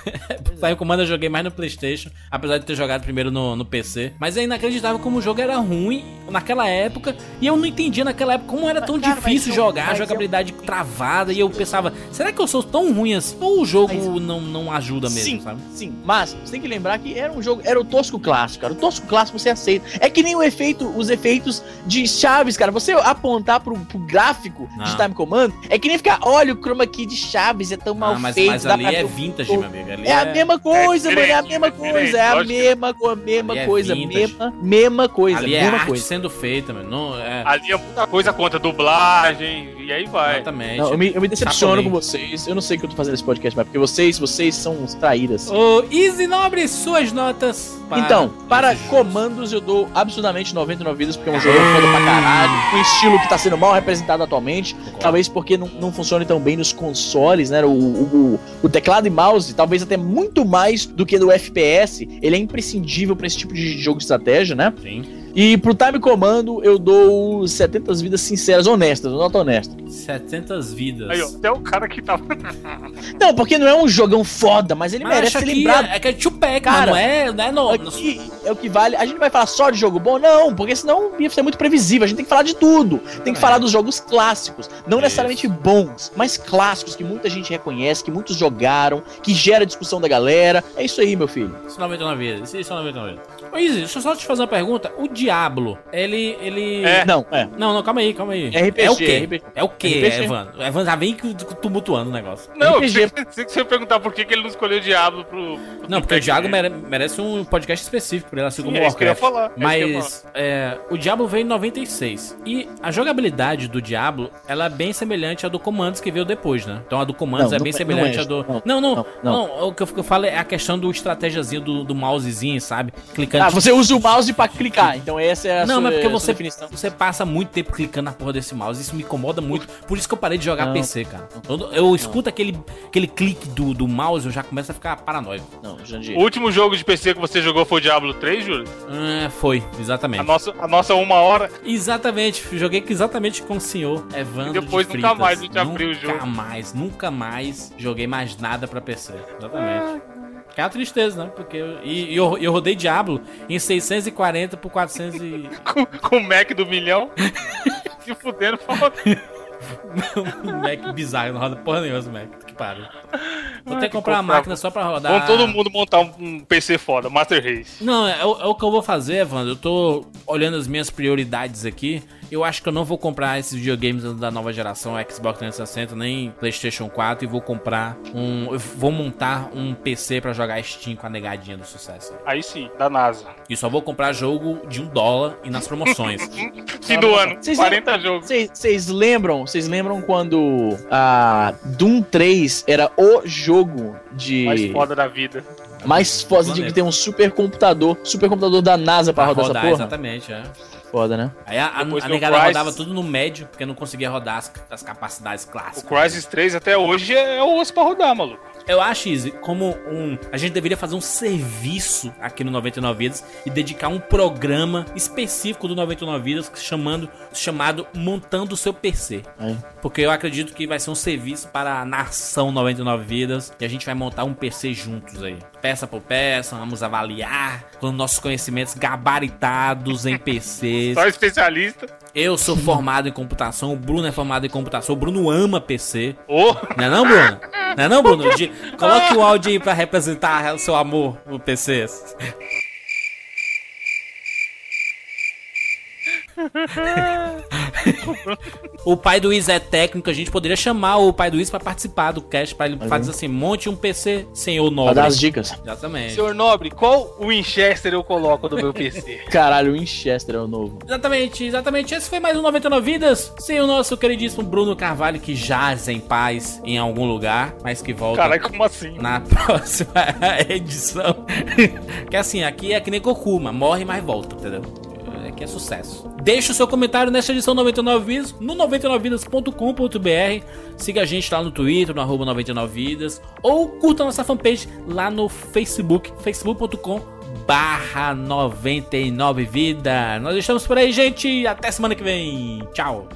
Time Commando eu joguei mais no Playstation, apesar de ter jogado primeiro no, no PC. Mas é inacreditável como o jogo era ruim naquela época. E eu não entendia naquela época como era tão Cara, mas difícil eu- jogar, mas jogabilidade travada. E eu pensava, será que eu sou tão ruim assim? Ou o jogo não, não ajuda mesmo, Sim, sabe? sim, mas você tem que lembrar que era um jogo, era o tosco clássico, cara. O tosco clássico você aceita. É que nem o efeito, os efeitos de chaves, cara. Você apontar pro, pro gráfico Não. de Time Command é que nem ficar, olha o chroma key de chaves, é tão mal Ah, mas, feito. mas dá ali pra é vintage, meu amigo. Ali É a mesma coisa, é mano, é a mesma é coisa, é a que- mesma, co- mesma Ali é coisa, vintage. mesma, mesma coisa, Ali é mesma arte coisa. sendo feita, mano. Não, é, Ali é muita coisa contra dublagem, e aí vai. exatamente. Não, eu me, eu me decepciono com vocês. Eu não sei o que eu tô fazendo nesse podcast, mas porque vocês, vocês são uns traíras. Ô, Easy Nobre, suas notas. para Então, para comandos eu dou absurdamente 99 vidas, porque é um jogo foda pra caralho, um estilo que tá sendo mal representado atualmente, talvez porque não, não funcione tão bem nos consoles, né, o, o, o teclado e mouse, talvez até muito mais do que do FPS, ele é imprescindível pra esse tipo de jogo de estratégia, né, Sim. E pro Time Comando eu dou 70 vidas sinceras, honestas, nota honesta. 700 vidas. Aí, ó, até o cara que tava. (laughs) Não, porque não é um jogão foda, mas ele Mas merece ser lembrado. é, é que é two-pack, Cara. Não é, não é no, Aqui é o que vale. A gente não vai falar só de jogo bom, não, porque senão ia ser muito previsível. A gente tem que falar de tudo. Tem que falar dos jogos clássicos, não necessariamente bons, mas clássicos que muita gente reconhece, que muitos jogaram, que gera discussão da galera. É isso aí, meu filho. Isso 99 vidas. Isso é 99 vidas. Ô, Izzy, deixa eu só te fazer uma pergunta. O Diablo, ele. ele... É. Não, é. Não, não, calma aí, calma aí. RPG, é o quê? RPG. É o quê, RPG? Evan? Evan já vem tumultuando o negócio. Não, RPG. eu pensei que você ia perguntar por que, que ele não escolheu o Diablo pro. pro Não, porque o mere- merece um podcast específico pra ele, assim Sim, como é que eu ia Warcraft. falar, é isso que eu ia Mas é, o Diablo veio em 96. E a jogabilidade do Diablo, ela é bem semelhante à do Commandos que veio depois, né? Então a do Commandos Não, é bem é- semelhante não é, à do. não, Não, não, não, não. não. O que eu, que eu falo é a questão do estratégiazinho do, do mousezinho, sabe? Clicando. Ah, você usa o mouse pra clicar, então essa é a Não, sua, mas porque sua você, definição. você passa muito tempo clicando na porra desse mouse. Isso me incomoda muito. Por isso que eu parei de jogar Não. PC, cara. Eu, eu escuto aquele, aquele clique do, do mouse, eu já começo a ficar paranoico. Não, Jandir. O último jogo de PC que você jogou foi o Diablo 3, Júlio? Ah, foi, exatamente. A nossa, a nossa uma hora. Exatamente, joguei exatamente com o senhor Evandro E depois de nunca mais a gente abriu o jogo. Nunca mais, nunca mais joguei mais nada pra PC. Exatamente. Que é uma tristeza, né? Porque eu, e, eu, eu rodei Diablo em 640 por 400 e... (laughs) Com, com o Mac do milhão. (laughs) Se fudendo, foda. (laughs) um Mac bizarro, não roda porra nenhuma Mac. Que pariu. Vou ter que comprar uma máquina só pra rodar. Vamos todo mundo montar um, PC foda, Master Race. Não, é, o- é o que eu vou fazer, Evandro. Eu tô olhando as minhas prioridades aqui. Eu acho que eu não vou comprar esses videogames da nova geração, Xbox 360, nem PlayStation 4, e vou comprar um. Eu vou montar um PC pra jogar Steam com a negadinha do sucesso. Aí sim, da NASA. E só vou comprar jogo de um dólar e nas promoções. (laughs) Fim do ano, Vocês 40 jogos. Vocês lembram? Vocês lembram quando a Doom 3 era o jogo de Mais foda da vida. mais foda de que ter um supercomputador, supercomputador da NASA pra, rodar, essa porra? exatamente, é. Foda, né? Aí a, a, a o negada Crysis. rodava tudo no médio, porque não conseguia rodar as, as capacidades O clássicas. Crysis 3 até hoje é o osso pra rodar, maluco. Eu acho, Izzy, como um. A gente deveria fazer um serviço aqui no 99 Vidas e dedicar um programa específico do 99 Vidas chamando, chamado Montando o seu PC. Aí. Porque eu acredito que vai ser um serviço para a nação 99 Vidas e a gente vai montar um PC juntos aí. Peça por peça, vamos avaliar com nossos conhecimentos gabaritados em PCs. Só especialista. Eu sou formado em computação, o Bruno é formado em computação, o Bruno ama PC. Ô, Não é não, Bruno? Não é não, Bruno? De- coloque o áudio aí pra representar o seu amor por PCs. (laughs) o pai do Wiz é técnico, a gente poderia chamar o pai do Wiz pra participar do cast, pra ele fazer assim, monte um PC, senhor Pra nobre. dar as dicas. Exatamente. senhor Nobre, qual Winchester eu coloco no meu PC? (laughs) Caralho, o Winchester é o novo. Exatamente, exatamente. Esse foi mais um 99 Vidas, sem o nosso queridíssimo Bruno Carvalho, que jaz em paz em algum lugar, mas que volta Caralho, como assim? na (laughs) próxima edição. que assim, aqui é que nem Goku, morre, mas volta, entendeu? Aqui é sucesso. Deixe o seu comentário nessa edição 99 Vidas no 99vidas.com.br. Siga a gente lá no Twitter, no arroba 99vidas. Ou curta nossa fanpage lá no Facebook, facebook.com barra 99 vida. Nós estamos por aí, gente. Até semana que vem. Tchau.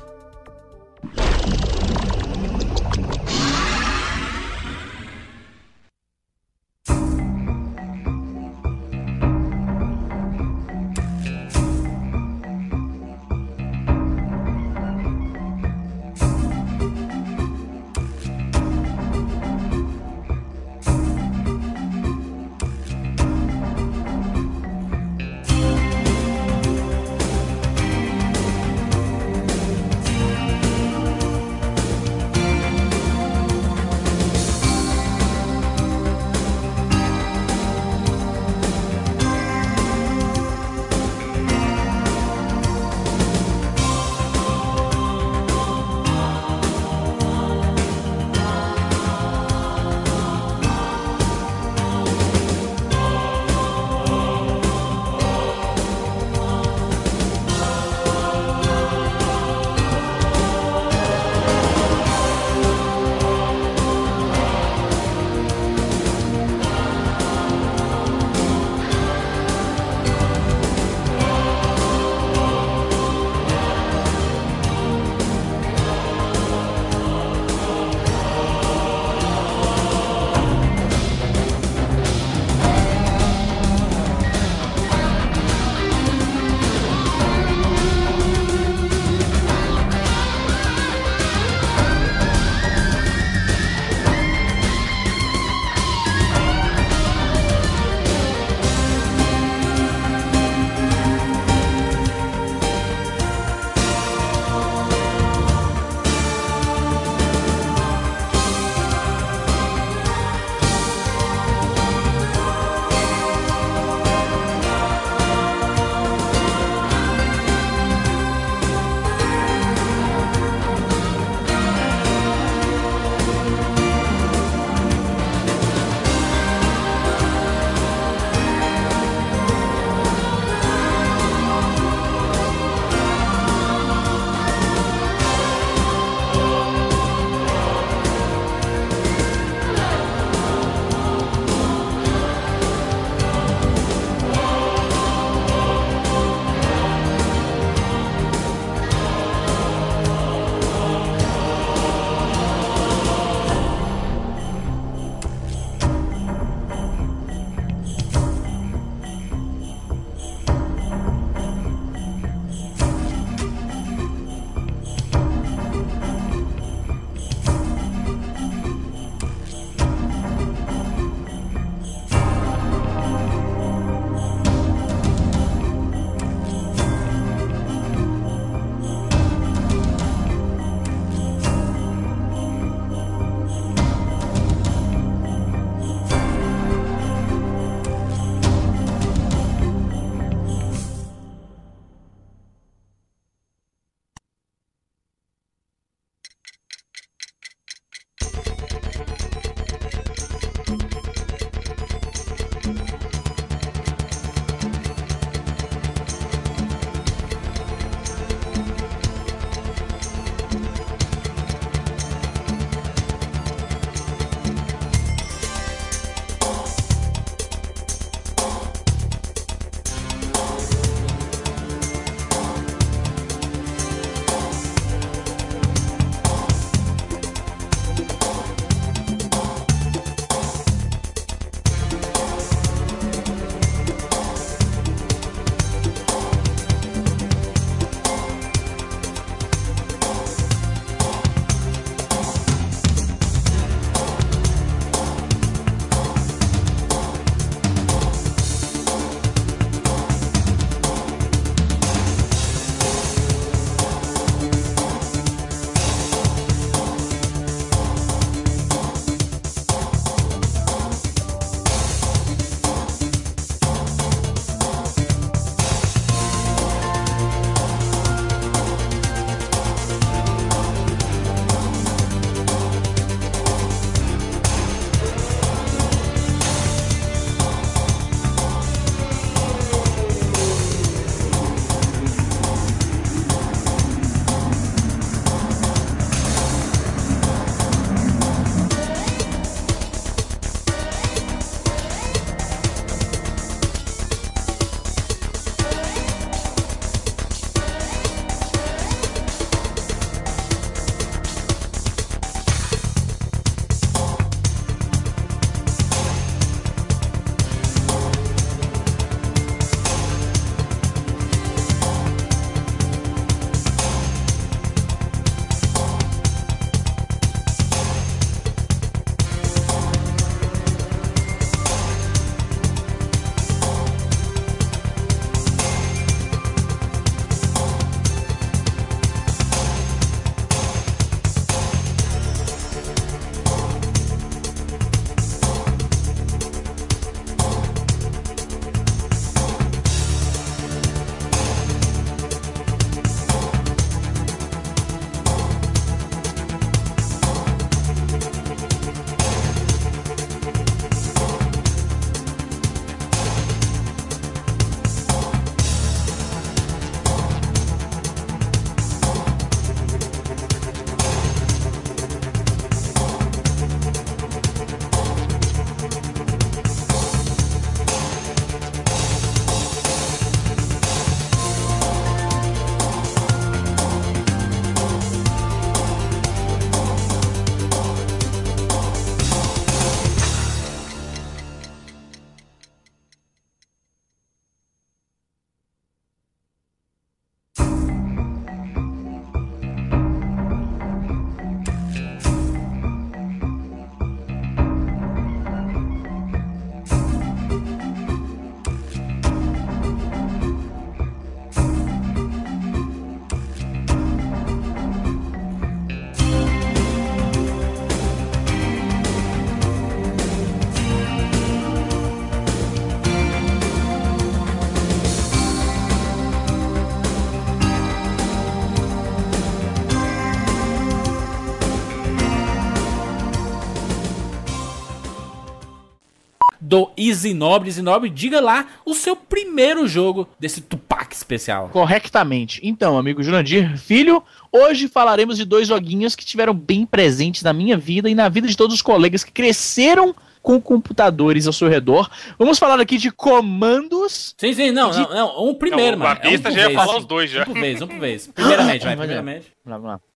Do Isinobre. Isinobre, diga lá o seu primeiro jogo desse Tupac especial. Corretamente. Então, amigo Jurandir Filho, hoje falaremos de dois joguinhos que tiveram bem presentes na minha vida e na vida de todos os colegas que cresceram com computadores ao seu redor. Vamos falar aqui de comandos. Sim, sim, não, De- não, não, um primeiro, Não, o mano. Babista um por já ia vez. falar os dois já. Um por vez, um por vez. Primeiramente, vai, primeiramente. Vamos lá, vamos lá.